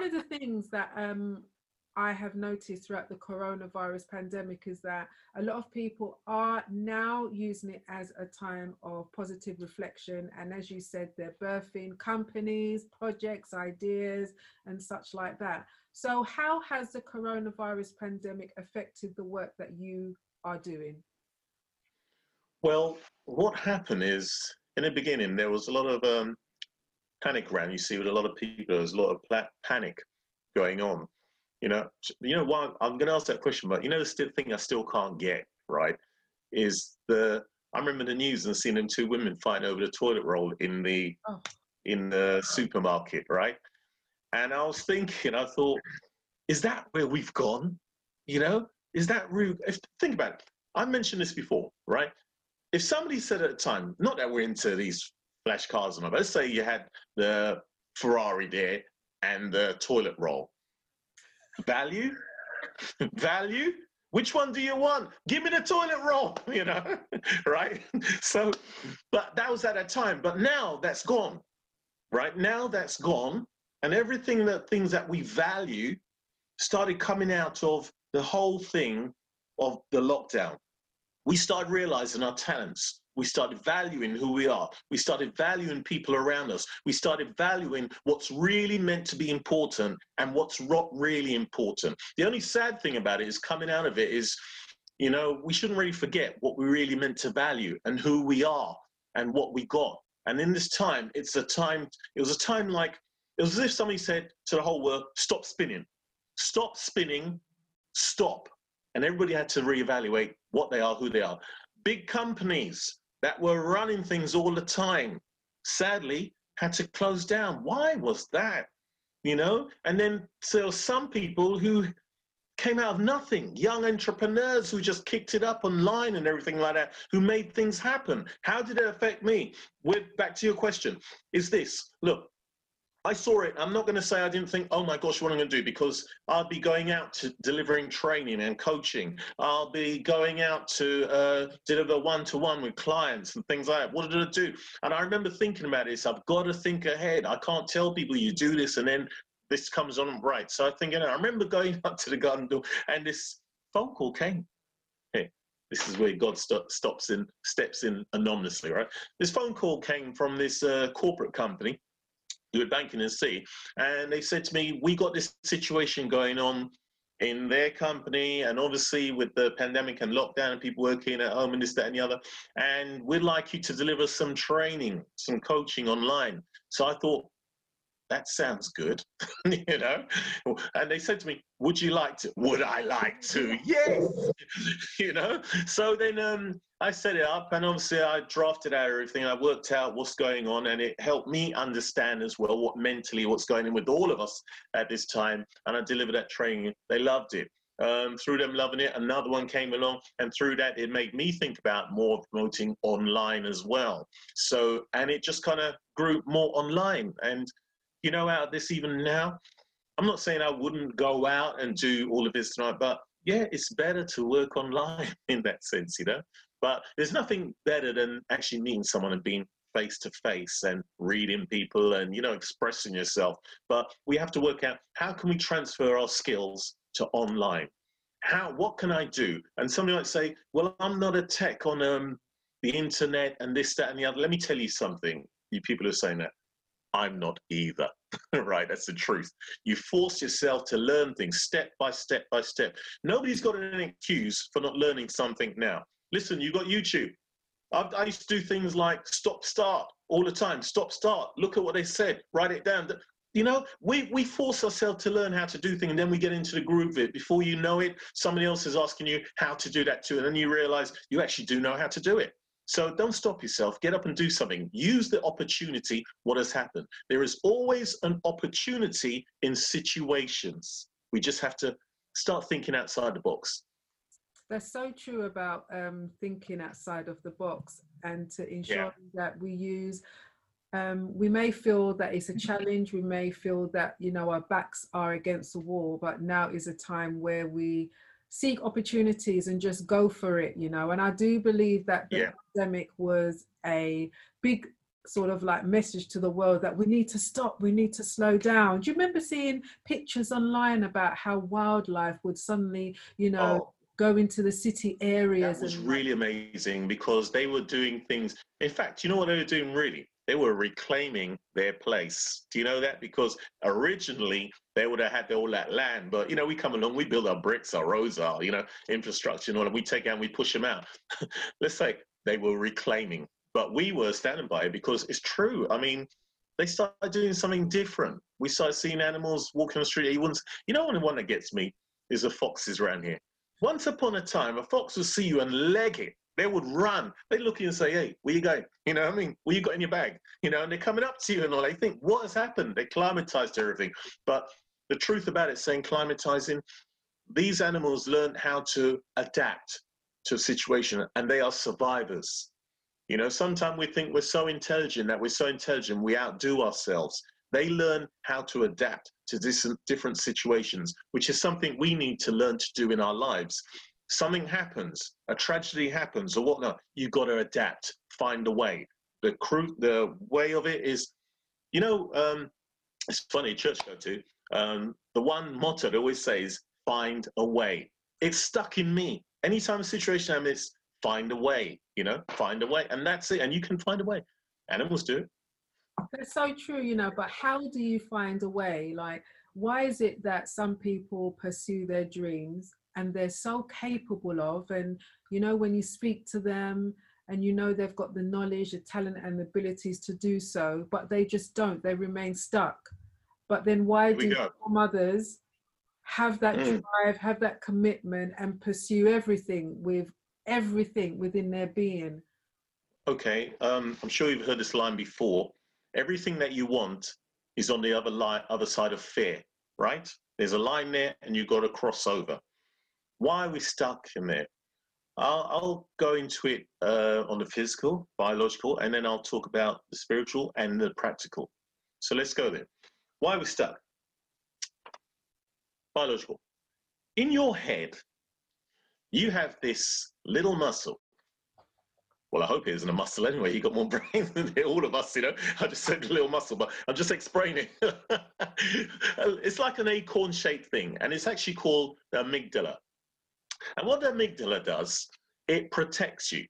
One of the things that um, I have noticed throughout the coronavirus pandemic is that a lot of people are now using it as a time of positive reflection. And as you said, they're birthing companies, projects, ideas, and such like that. So, how has the coronavirus pandemic affected the work that you are doing? Well, what happened is in the beginning, there was a lot of um, panic around. You see, with a lot of people, there's a lot of panic going on you know, you know why I'm going to ask that question, but you know the thing I still can't get right is the I remember the news and seeing them two women fighting over the toilet roll in the oh. in the supermarket, right? And I was thinking, I thought, is that where we've gone? You know, is that rude? If, think about it. I mentioned this before, right? If somebody said at the time, not that we're into these flash cars let's say you had the Ferrari there and the toilet roll, value, value. Which one do you want? Give me the toilet roll, you know, right? So, but that was at a time. But now that's gone, right? Now that's gone, and everything that things that we value started coming out of the whole thing of the lockdown. We started realizing our talents. We started valuing who we are. We started valuing people around us. We started valuing what's really meant to be important and what's not really important. The only sad thing about it is coming out of it is, you know, we shouldn't really forget what we really meant to value and who we are and what we got. And in this time, it's a time, it was a time like, it was as if somebody said to the whole world, stop spinning, stop spinning, stop. And everybody had to reevaluate what they are, who they are. Big companies, that were running things all the time sadly had to close down. Why was that? You know? And then were some people who came out of nothing, young entrepreneurs who just kicked it up online and everything like that, who made things happen. How did it affect me? We're back to your question. Is this look, I saw it. I'm not going to say I didn't think, oh my gosh, what am I going to do? Because I'll be going out to delivering training and coaching. I'll be going out to uh, deliver one to one with clients and things like that. What did I do? And I remember thinking about this. I've got to think ahead. I can't tell people you do this and then this comes on right. So I think, you know, I remember going up to the garden door and this phone call came. Hey, this is where God st- stops in, steps in anonymously, right? This phone call came from this uh, corporate company do with banking and C, and they said to me, "We got this situation going on in their company, and obviously with the pandemic and lockdown and people working at home and this, that, and the other, and we'd like you to deliver some training, some coaching online." So I thought, that sounds good, you know. And they said to me, "Would you like to?" Would I like to? Yes, you know. So then um, I set it up, and obviously I drafted out everything. I worked out what's going on, and it helped me understand as well what mentally what's going on with all of us at this time. And I delivered that training. They loved it. Um, through them loving it, another one came along, and through that, it made me think about more promoting online as well. So, and it just kind of grew more online. And you know, out this even now, I'm not saying I wouldn't go out and do all of this tonight, but yeah, it's better to work online in that sense, you know. But there's nothing better than actually meeting someone and being face to face and reading people and you know expressing yourself. But we have to work out how can we transfer our skills to online. How what can I do? And somebody might say, well, I'm not a tech on um, the internet and this, that, and the other. Let me tell you something. You people are saying that I'm not either. right, that's the truth. You force yourself to learn things step by step by step. Nobody's got an excuse for not learning something now. Listen, you've got YouTube. I, I used to do things like stop, start all the time. Stop, start. Look at what they said. Write it down. You know, we, we force ourselves to learn how to do things, and then we get into the groove of it. Before you know it, somebody else is asking you how to do that too, and then you realize you actually do know how to do it. So don't stop yourself. Get up and do something. Use the opportunity, what has happened. There is always an opportunity in situations. We just have to start thinking outside the box. That's so true about um, thinking outside of the box and to ensure yeah. that we use um, we may feel that it's a challenge we may feel that you know our backs are against the wall but now is a time where we seek opportunities and just go for it, you know. And I do believe that the yeah. pandemic was a big sort of like message to the world that we need to stop, we need to slow down. Do you remember seeing pictures online about how wildlife would suddenly, you know, oh, go into the city areas? That was and, really amazing because they were doing things. In fact, you know what they were doing really? They were reclaiming their place. Do you know that? Because originally they would have had all that land, but you know, we come along, we build our bricks, our roads, our you know, infrastructure, and all, and we take out, and we push them out. Let's say they were reclaiming but we were standing by it because it's true. I mean, they started doing something different. We started seeing animals walking the street. You, you know, the one that gets me is the foxes around here. Once upon a time, a fox would see you and leg it. They would run. They look at you and say, "Hey, where you going?" You know, what I mean, what you got in your bag? You know, and they're coming up to you and all. They think, "What has happened?" They climatized everything. But the truth about it, saying climatizing, these animals learn how to adapt to a situation, and they are survivors. You know, sometimes we think we're so intelligent that we're so intelligent we outdo ourselves. They learn how to adapt to different situations, which is something we need to learn to do in our lives. Something happens, a tragedy happens, or whatnot. You've got to adapt, find a way. The crew, the way of it is, you know, um, it's funny. Church go to um, the one motto they always says, "Find a way." It's stuck in me. Anytime a situation happens, find a way, you know, find a way. And that's it. And you can find a way. Animals do. That's so true, you know, but how do you find a way? Like, why is it that some people pursue their dreams and they're so capable of, and you know, when you speak to them and you know they've got the knowledge, the talent, and the abilities to do so, but they just don't, they remain stuck. But then why do some others have that mm. drive, have that commitment, and pursue everything with everything within their being. Okay, um, I'm sure you've heard this line before. Everything that you want is on the other line, other side of fear, right? There's a line there, and you've got to cross over. Why are we stuck in there? I'll, I'll go into it uh, on the physical, biological, and then I'll talk about the spiritual and the practical. So let's go there. Why are we stuck? Biological. In your head, you have this little muscle. Well, I hope it isn't a muscle anyway. You got more brain than all of us, you know. I just said little muscle, but I'm just explaining. it's like an acorn-shaped thing, and it's actually called the amygdala. And what the amygdala does, it protects you,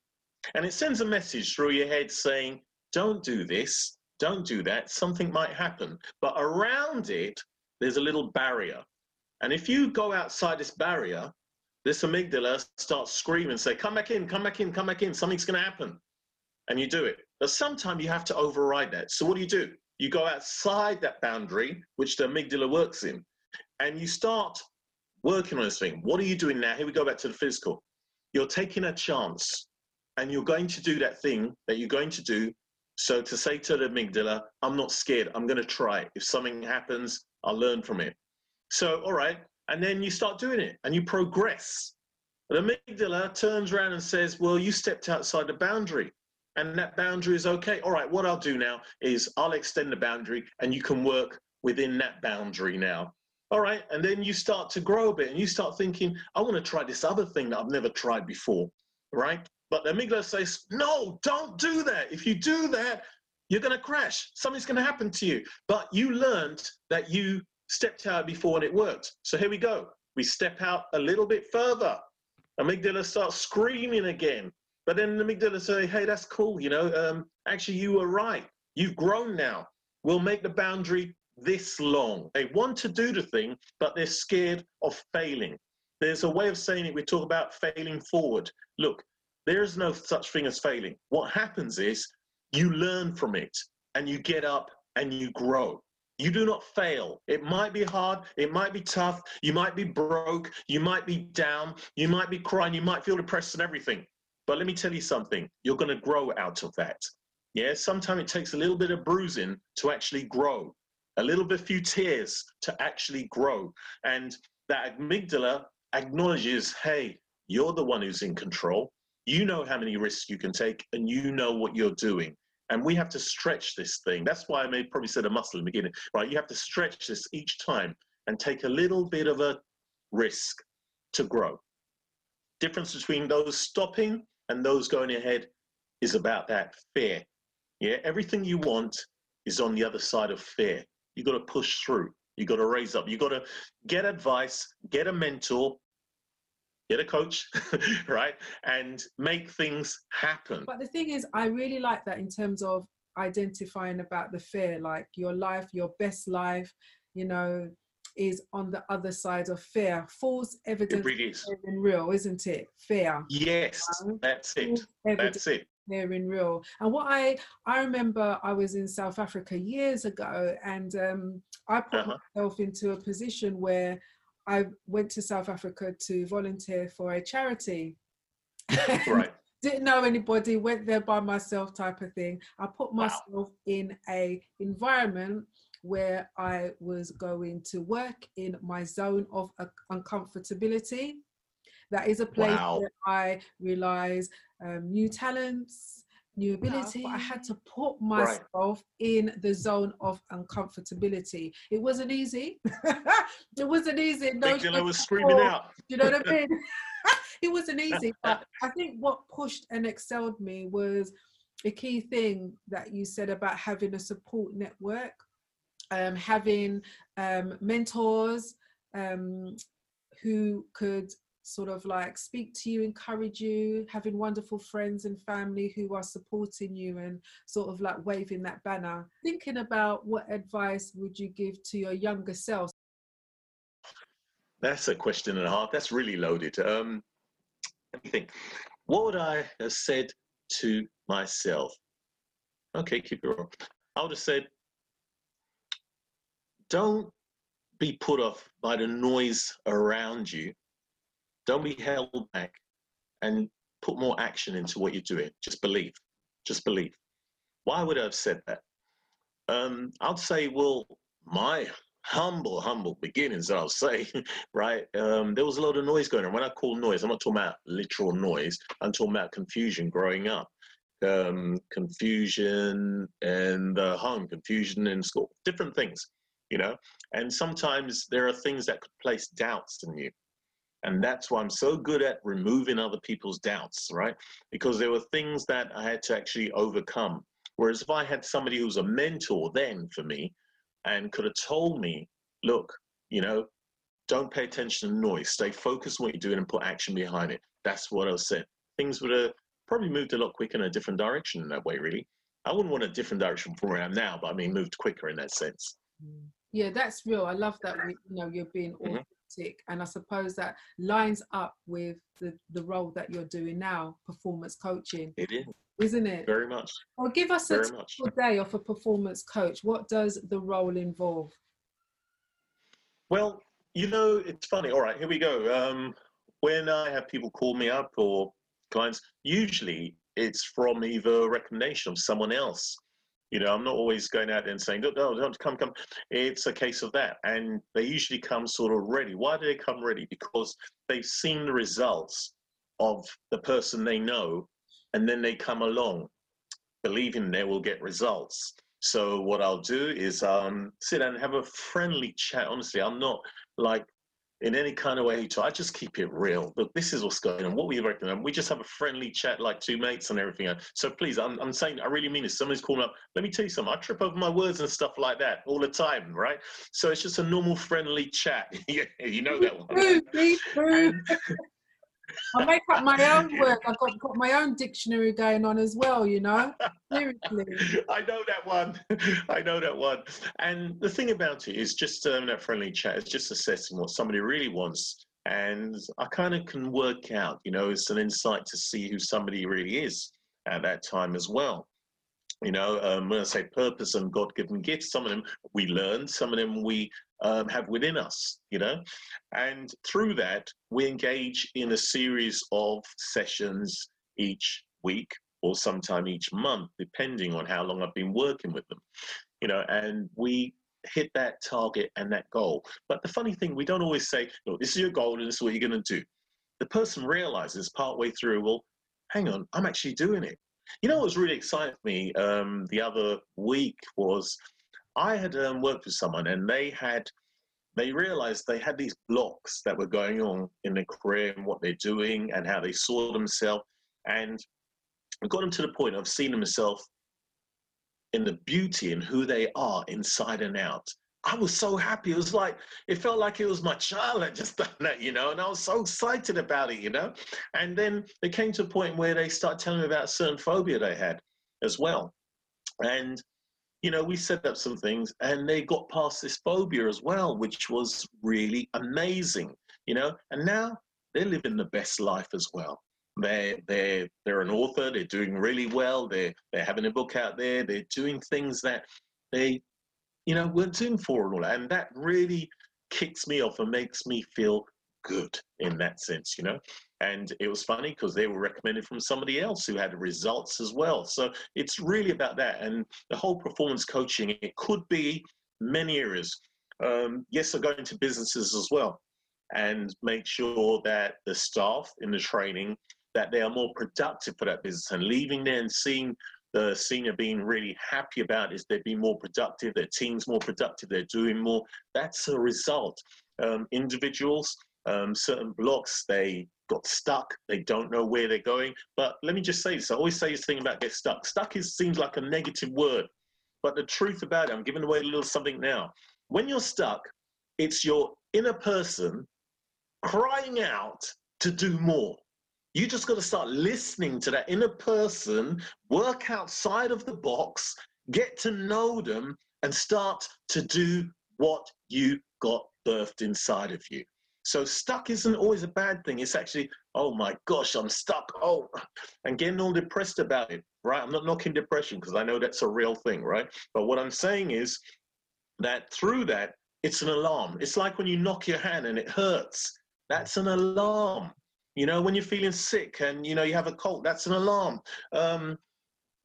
and it sends a message through your head saying, "Don't do this, don't do that. Something might happen." But around it, there's a little barrier, and if you go outside this barrier, this amygdala starts screaming, say, come back in, come back in, come back in, something's going to happen. And you do it. But sometimes you have to override that. So what do you do? You go outside that boundary, which the amygdala works in, and you start working on this thing. What are you doing now? Here we go back to the physical. You're taking a chance and you're going to do that thing that you're going to do. So to say to the amygdala, I'm not scared, I'm going to try. If something happens, I'll learn from it. So, all right, and then you start doing it and you progress. The amygdala turns around and says, Well, you stepped outside the boundary, and that boundary is okay. All right, what I'll do now is I'll extend the boundary, and you can work within that boundary now. All right, and then you start to grow a bit and you start thinking, I want to try this other thing that I've never tried before, right? But the amygdala says, No, don't do that. If you do that, you're going to crash. Something's going to happen to you. But you learned that you stepped out before and it worked. So here we go. We step out a little bit further. Amygdala starts screaming again. But then the amygdala say, hey, that's cool. You know, um, actually, you were right. You've grown now. We'll make the boundary this long. They want to do the thing, but they're scared of failing. There's a way of saying it. We talk about failing forward. Look, there is no such thing as failing. What happens is you learn from it and you get up and you grow. You do not fail. It might be hard. It might be tough. You might be broke. You might be down. You might be crying. You might feel depressed and everything. But let me tell you something. You're going to grow out of that. Yeah. Sometimes it takes a little bit of bruising to actually grow, a little bit few tears to actually grow. And that amygdala acknowledges, hey, you're the one who's in control. You know how many risks you can take and you know what you're doing. And we have to stretch this thing. That's why I may probably said a muscle in the beginning, right? You have to stretch this each time and take a little bit of a risk to grow. Difference between those stopping and those going ahead is about that fear. Yeah, everything you want is on the other side of fear. You got to push through. You got to raise up. You got to get advice, get a mentor, get a coach, right? And make things happen. But the thing is, I really like that in terms of identifying about the fear, like your life, your best life, you know, is on the other side of fear. False evidence it really is. real, isn't it? Fear. Yes, that's it. That's it. Here in real. And what I I remember I was in South Africa years ago and um, I put uh-huh. myself into a position where I went to South Africa to volunteer for a charity. right. Didn't know anybody, went there by myself type of thing. I put myself wow. in a environment where I was going to work in my zone of uncomfortability. That is a place wow. where I realize um, new talents, new ability. I had to put myself right. in the zone of uncomfortability. It wasn't easy. it wasn't easy. No, I was screaming out. You know what I mean? it wasn't easy, but I think what pushed and excelled me was a key thing that you said about having a support network, um, having um, mentors um, who could sort of like speak to you, encourage you, having wonderful friends and family who are supporting you and sort of like waving that banner. Thinking about what advice would you give to your younger self? That's a question and a half. That's really loaded. Um, let me think. What would I have said to myself? Okay, keep it on. I would have said, don't be put off by the noise around you don't be held back and put more action into what you're doing. Just believe. Just believe. Why would I have said that? Um, I'd say, well, my humble, humble beginnings, I'll say, right? Um, there was a lot of noise going on. When I call noise, I'm not talking about literal noise, I'm talking about confusion growing up. Um, confusion in the home, confusion in school, different things, you know? And sometimes there are things that could place doubts in you. And that's why I'm so good at removing other people's doubts, right? Because there were things that I had to actually overcome. Whereas if I had somebody who was a mentor then for me and could have told me, look, you know, don't pay attention to noise, stay focused on what you're doing and put action behind it. That's what I said. Things would have probably moved a lot quicker in a different direction in that way, really. I wouldn't want a different direction from where I am now, but I mean, moved quicker in that sense. Yeah, that's real. I love that. You know, you're being mm-hmm and i suppose that lines up with the, the role that you're doing now performance coaching. It is. Isn't it? Very much. Well give us very a typical day of a performance coach. What does the role involve? Well you know it's funny. All right here we go. Um, when i have people call me up or clients usually it's from either a recommendation of someone else you know, I'm not always going out there and saying, no, no, don't come, come. It's a case of that. And they usually come sort of ready. Why do they come ready? Because they've seen the results of the person they know, and then they come along believing they will get results. So what I'll do is um, sit down and have a friendly chat. Honestly, I'm not like in any kind of way to I just keep it real. Look, this is what's going on. What we recommend. We just have a friendly chat like two mates and everything. So please, I'm, I'm saying I really mean this. Somebody's calling up. Let me tell you something. I trip over my words and stuff like that all the time, right? So it's just a normal friendly chat. you know that one. True. I make up my own work. I've got, got my own dictionary going on as well, you know? Seriously. I know that one. I know that one. And the thing about it is just um, that friendly chat is just assessing what somebody really wants. And I kind of can work out, you know, it's an insight to see who somebody really is at that time as well. You know, um, when I say purpose and God given gifts, some of them we learn, some of them we um, have within us, you know. And through that, we engage in a series of sessions each week or sometime each month, depending on how long I've been working with them, you know. And we hit that target and that goal. But the funny thing, we don't always say, look, this is your goal and this is what you're going to do. The person realizes partway through, well, hang on, I'm actually doing it. You know what was really exciting me um, the other week was I had um, worked with someone and they had they realized they had these blocks that were going on in their career and what they're doing and how they saw themselves and it got them to the point of seeing themselves in the beauty and who they are inside and out. I was so happy. It was like it felt like it was my child that just done that, you know, and I was so excited about it, you know. And then they came to a point where they started telling me about certain phobia they had as well. And you know, we set up some things and they got past this phobia as well, which was really amazing, you know. And now they're living the best life as well. They're they're they're an author. They're doing really well. They're they're having a book out there. They're doing things that they, you know, weren't doing for and all that. And that really kicks me off and makes me feel good in that sense, you know. And it was funny because they were recommended from somebody else who had results as well. So it's really about that. And the whole performance coaching, it could be many areas. Um, yes, I go into businesses as well and make sure that the staff in the training that they are more productive for that business and leaving there and seeing the senior being really happy about is they're being more productive, their team's more productive, they're doing more. That's a result. Um, individuals, um, certain blocks, they got stuck, they don't know where they're going. But let me just say this I always say this thing about get stuck. Stuck is, seems like a negative word, but the truth about it, I'm giving away a little something now. When you're stuck, it's your inner person crying out to do more. You just got to start listening to that inner person, work outside of the box, get to know them, and start to do what you got birthed inside of you. So stuck isn't always a bad thing. It's actually, oh my gosh, I'm stuck. Oh, and getting all depressed about it, right? I'm not knocking depression because I know that's a real thing, right? But what I'm saying is that through that, it's an alarm. It's like when you knock your hand and it hurts. That's an alarm. You know, when you're feeling sick and you know you have a cold, that's an alarm. Um,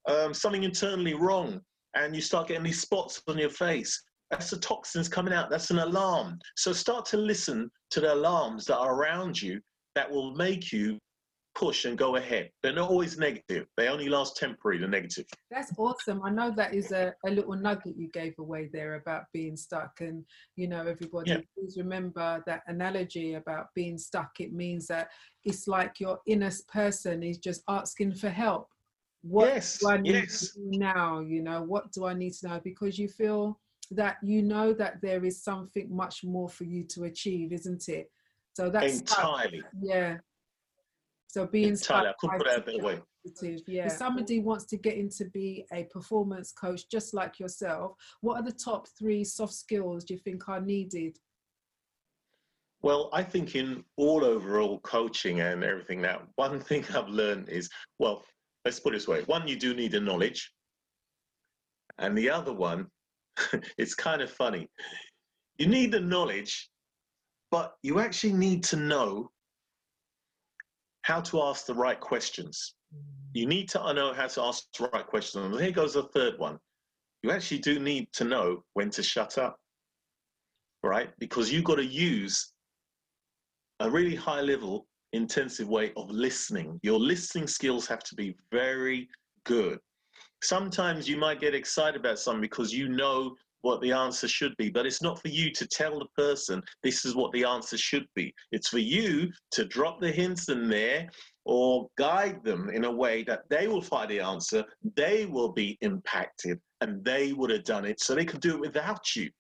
um, something internally wrong, and you start getting these spots on your face. That's the toxins coming out. That's an alarm. So start to listen to the alarms that are around you that will make you push and go ahead. They're not always negative. They only last temporary, the negative. That's awesome. I know that is a, a little nugget you gave away there about being stuck. And, you know, everybody, yeah. please remember that analogy about being stuck. It means that it's like your inner person is just asking for help. What yes, do I need yes. to do now? You know, what do I need to know? Because you feel that you know that there is something much more for you to achieve, isn't it? So that's entirely. Yeah. So being entirely, I couldn't put it a better way. Yeah. If somebody wants to get into be a performance coach just like yourself, what are the top three soft skills do you think are needed? Well, I think in all overall coaching and everything now, one thing I've learned is, well, let's put it this way. One, you do need the knowledge. And the other one it's kind of funny. You need the knowledge, but you actually need to know how to ask the right questions. You need to know how to ask the right questions. And here goes the third one. You actually do need to know when to shut up, right? Because you've got to use a really high level, intensive way of listening. Your listening skills have to be very good sometimes you might get excited about something because you know what the answer should be, but it's not for you to tell the person this is what the answer should be. It's for you to drop the hints in there or guide them in a way that they will find the answer, they will be impacted, and they would have done it so they could do it without you.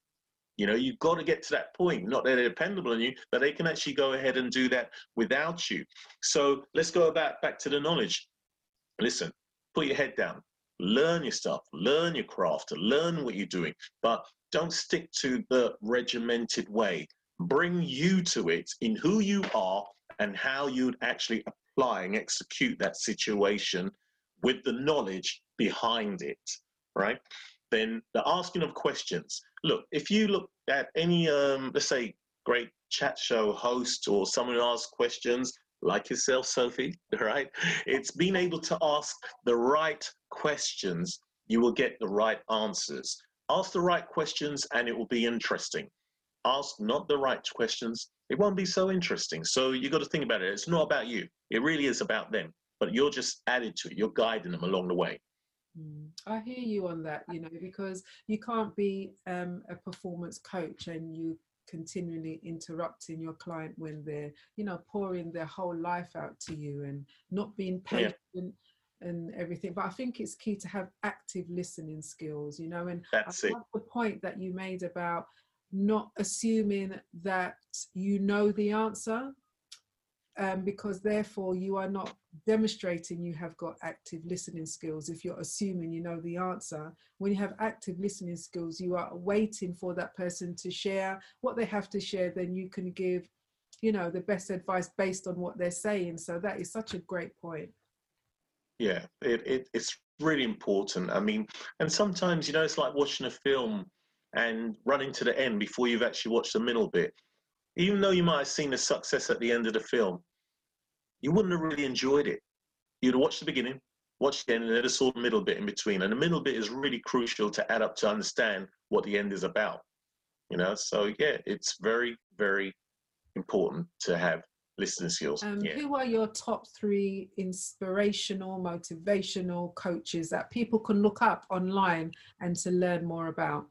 You know, you've got to get to that point, not that they're dependable on you, but they can actually go ahead and do that without you. So let's go back, back to the knowledge. Listen, put your head down, learn your stuff, learn your craft, learn what you're doing, but don't stick to the regimented way. Bring you to it in who you are and how you'd actually apply and execute that situation with the knowledge behind it, right? Then the asking of questions. Look, if you look at any, um, let's say, great chat show host or someone who asks questions, like yourself, Sophie, right? It's being able to ask the right questions, you will get the right answers. Ask the right questions and it will be interesting. Ask not the right questions, it won't be so interesting. So you got to think about it. It's not about you, it really is about them, but you're just added to it, you're guiding them along the way. Mm, I hear you on that, you know, because you can't be um, a performance coach and you continually interrupting your client when they're you know pouring their whole life out to you and not being patient yeah. and everything but i think it's key to have active listening skills you know and that's I love the point that you made about not assuming that you know the answer um, because therefore you are not demonstrating you have got active listening skills if you're assuming you know the answer. When you have active listening skills you are waiting for that person to share what they have to share then you can give you know the best advice based on what they're saying. So that is such a great point. Yeah it, it it's really important. I mean and sometimes you know it's like watching a film and running to the end before you've actually watched the middle bit even though you might have seen the success at the end of the film you wouldn't have really enjoyed it you'd have watched the beginning watched the end and then saw the middle bit in between and the middle bit is really crucial to add up to understand what the end is about you know so yeah it's very very important to have listening skills. Um, yeah. Who are your top three inspirational, motivational coaches that people can look up online and to learn more about?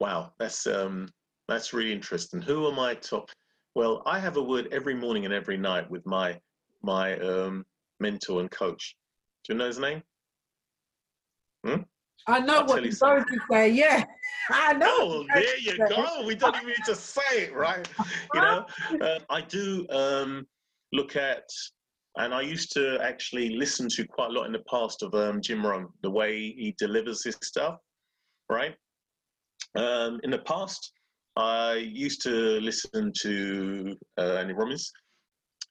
Wow, that's um, that's really interesting. Who are my top? Well, I have a word every morning and every night with my my um, mentor and coach. Do you know his name? Hmm? I know I'll what you're going to say. Yeah. I know. Oh, there you go. We don't even need to say it, right? You know, uh, I do um, look at, and I used to actually listen to quite a lot in the past of um, Jim Rohn, the way he delivers his stuff, right? Um, in the past, I used to listen to uh, Tony Robbins.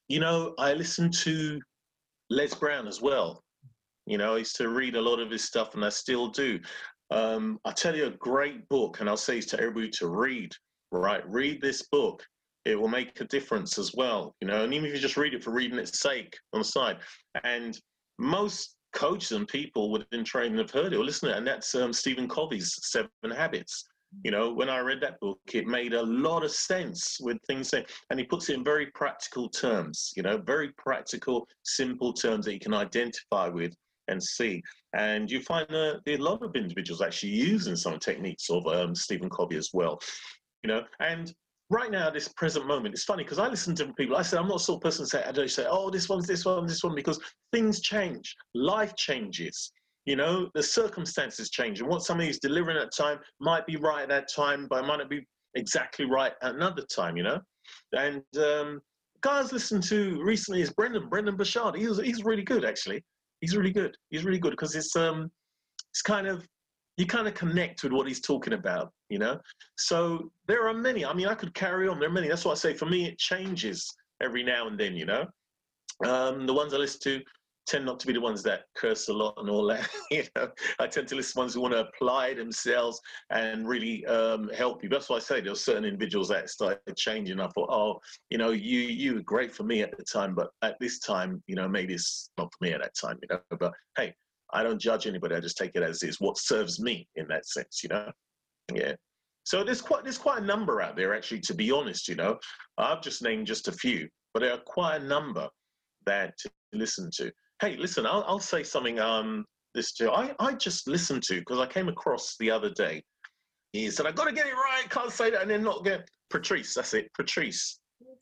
You know, I listened to Les Brown as well. You know, I used to read a lot of his stuff, and I still do. Um, I'll tell you a great book, and I'll say to everybody to read, right? Read this book. It will make a difference as well, you know, and even if you just read it for reading its sake on the side. And most coaches and people within training have heard it or listened to it, and that's um, Stephen Covey's Seven Habits. You know, when I read that book, it made a lot of sense with things and he puts it in very practical terms, you know, very practical, simple terms that you can identify with and see. And you find that a lot of individuals actually using some techniques of um, Stephen Covey as well. You know, and right now, this present moment, it's funny because I listen to people. I say I'm not the sort of person to say I don't say, oh, this one's this one, this one, because things change, life changes. You know, the circumstances change, and what somebody's delivering at time might be right at that time, but might not be exactly right at another time. You know, and um, guys listened to recently is Brendan Brendon Burchard. He's he's really good actually he's really good. He's really good because it's um, it's kind of you kind of connect with what he's talking about, you know. So there are many. I mean, I could carry on. There are many. That's why I say for me, it changes every now and then, you know. Um, the ones I listen to tend not to be the ones that curse a lot and all that. you know, I tend to listen to ones who want to apply themselves and really um, help you. That's why I say there were certain individuals that started changing. I thought, oh, you know, you you were great for me at the time, but at this time, you know, maybe it's not for me at that time. You know, but hey, I don't judge anybody. I just take it as is. What serves me in that sense, you know. Yeah. So there's quite there's quite a number out there actually. To be honest, you know, I've just named just a few, but there are quite a number that to listen to hey, listen, I'll, I'll say something. Um, this too. I, I just listened to because I came across the other day. He said, I got to get it right. Can't say that and then not get Patrice. That's it. Patrice.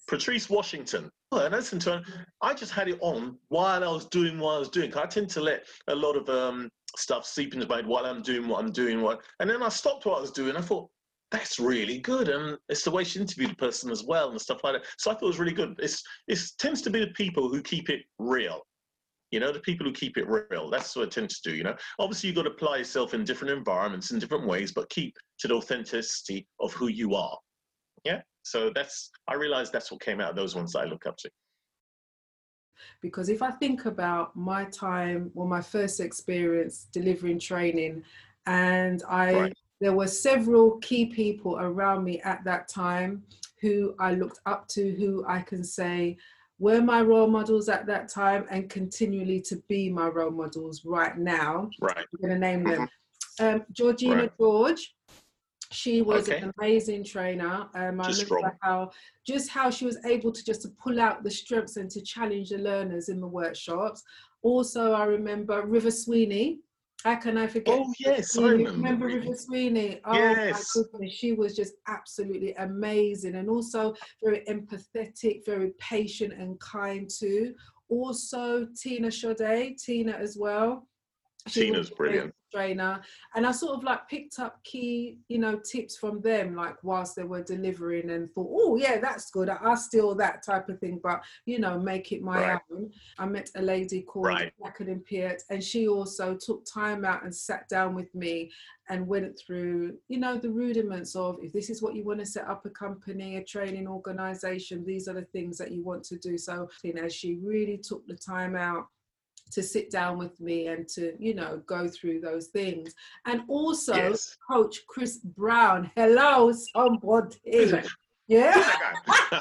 Patrice Washington. And I listened to her. I just had it on while I was doing what I was doing. I tend to let a lot of um, stuff seep into my head while I'm doing what I'm doing. What, and then I stopped what I was doing. I thought, that's really good. And it's the way she interviewed the person as well and stuff like that. So I thought it was really good. It's, it tends to be the people who keep it real you know, the people who keep it real. That's what I tend to do, you know. Obviously, you've got to apply yourself in different environments in different ways, but keep to the authenticity of who you are. Yeah. So that's, I realized that's what came out of those ones that I look up to. Because if I think about my time or my first experience delivering training, and I, right. there were several key people around me at that time who I looked up to, who I can say, were my role models at that time and continually to be my role models right now. Right. I'm going to name them. Mm-hmm. Um, Georgina right. George. She was okay. an amazing trainer. Um, I remember how just how she was able to just to pull out the strengths and to challenge the learners in the workshops. Also, I remember River Sweeney. How can I forget? Oh yes, I remember. remember River Sweeney. Oh yes. my goodness, she was just absolutely amazing, and also very empathetic, very patient and kind too. also Tina Sade, Tina as well. She Tina's brilliant trainer and i sort of like picked up key you know tips from them like whilst they were delivering and thought oh yeah that's good i, steal that type of thing but you know make it my right. own i met a lady called right. jacqueline Peart and she also took time out and sat down with me and went through you know the rudiments of if this is what you want to set up a company a training organization these are the things that you want to do so you know she really took the time out to sit down with me and to you know go through those things and also yes. coach chris brown hello somebody yeah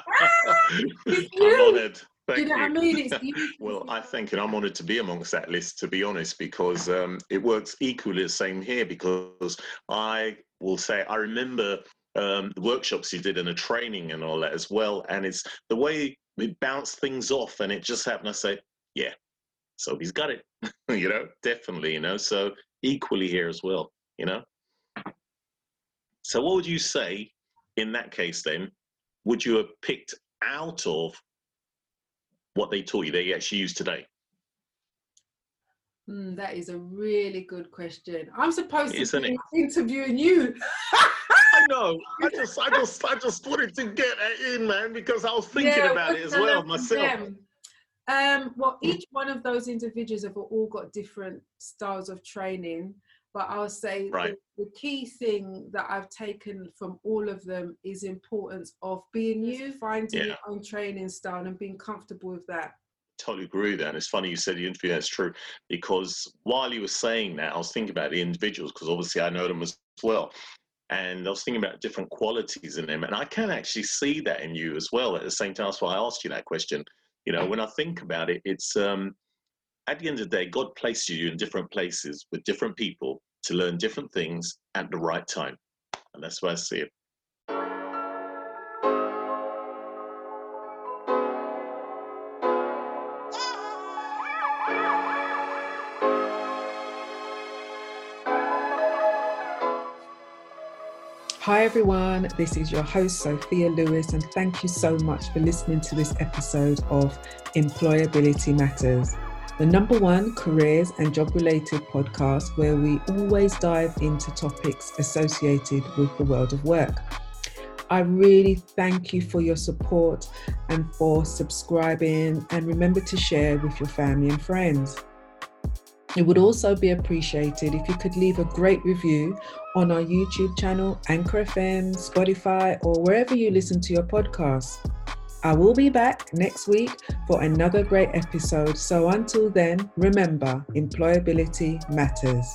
i'm honored Thank you know you. what I mean? well, I think, and I'm honoured to be amongst that list, to be honest, because um, it works equally the same here. Because I will say, I remember um, the workshops you did and the training and all that as well, and it's the way we bounce things off, and it just happened. I say, yeah, so he's got it, you know, definitely, you know. So equally here as well, you know. So what would you say in that case then? Would you have picked out of what they taught you they actually use today? Mm, that is a really good question. I'm supposed Isn't to be it? interviewing you. I know. I just, I just, I just wanted to get in, man, because I was thinking yeah, about it as well myself. Them. Um, well, each one of those individuals have all got different styles of training, but I'll say right. the, the, key thing that I've taken from all of them is importance of being you, finding yeah. your own training style, and being comfortable with that. Totally agree with that. And it's funny you said the interview. That's true because while you were saying that, I was thinking about the individuals because obviously I know them as well. And I was thinking about different qualities in them, and I can actually see that in you as well. At the same time, that's why I asked you that question you know, when I think about it, it's um, at the end of the day, God places you in different places with different people to learn different things at the right time. And that's why I see it. Hi, everyone. This is your host, Sophia Lewis, and thank you so much for listening to this episode of Employability Matters, the number one careers and job related podcast where we always dive into topics associated with the world of work. I really thank you for your support and for subscribing, and remember to share with your family and friends. It would also be appreciated if you could leave a great review on our YouTube channel, Anchor FM, Spotify, or wherever you listen to your podcasts. I will be back next week for another great episode. So until then, remember employability matters.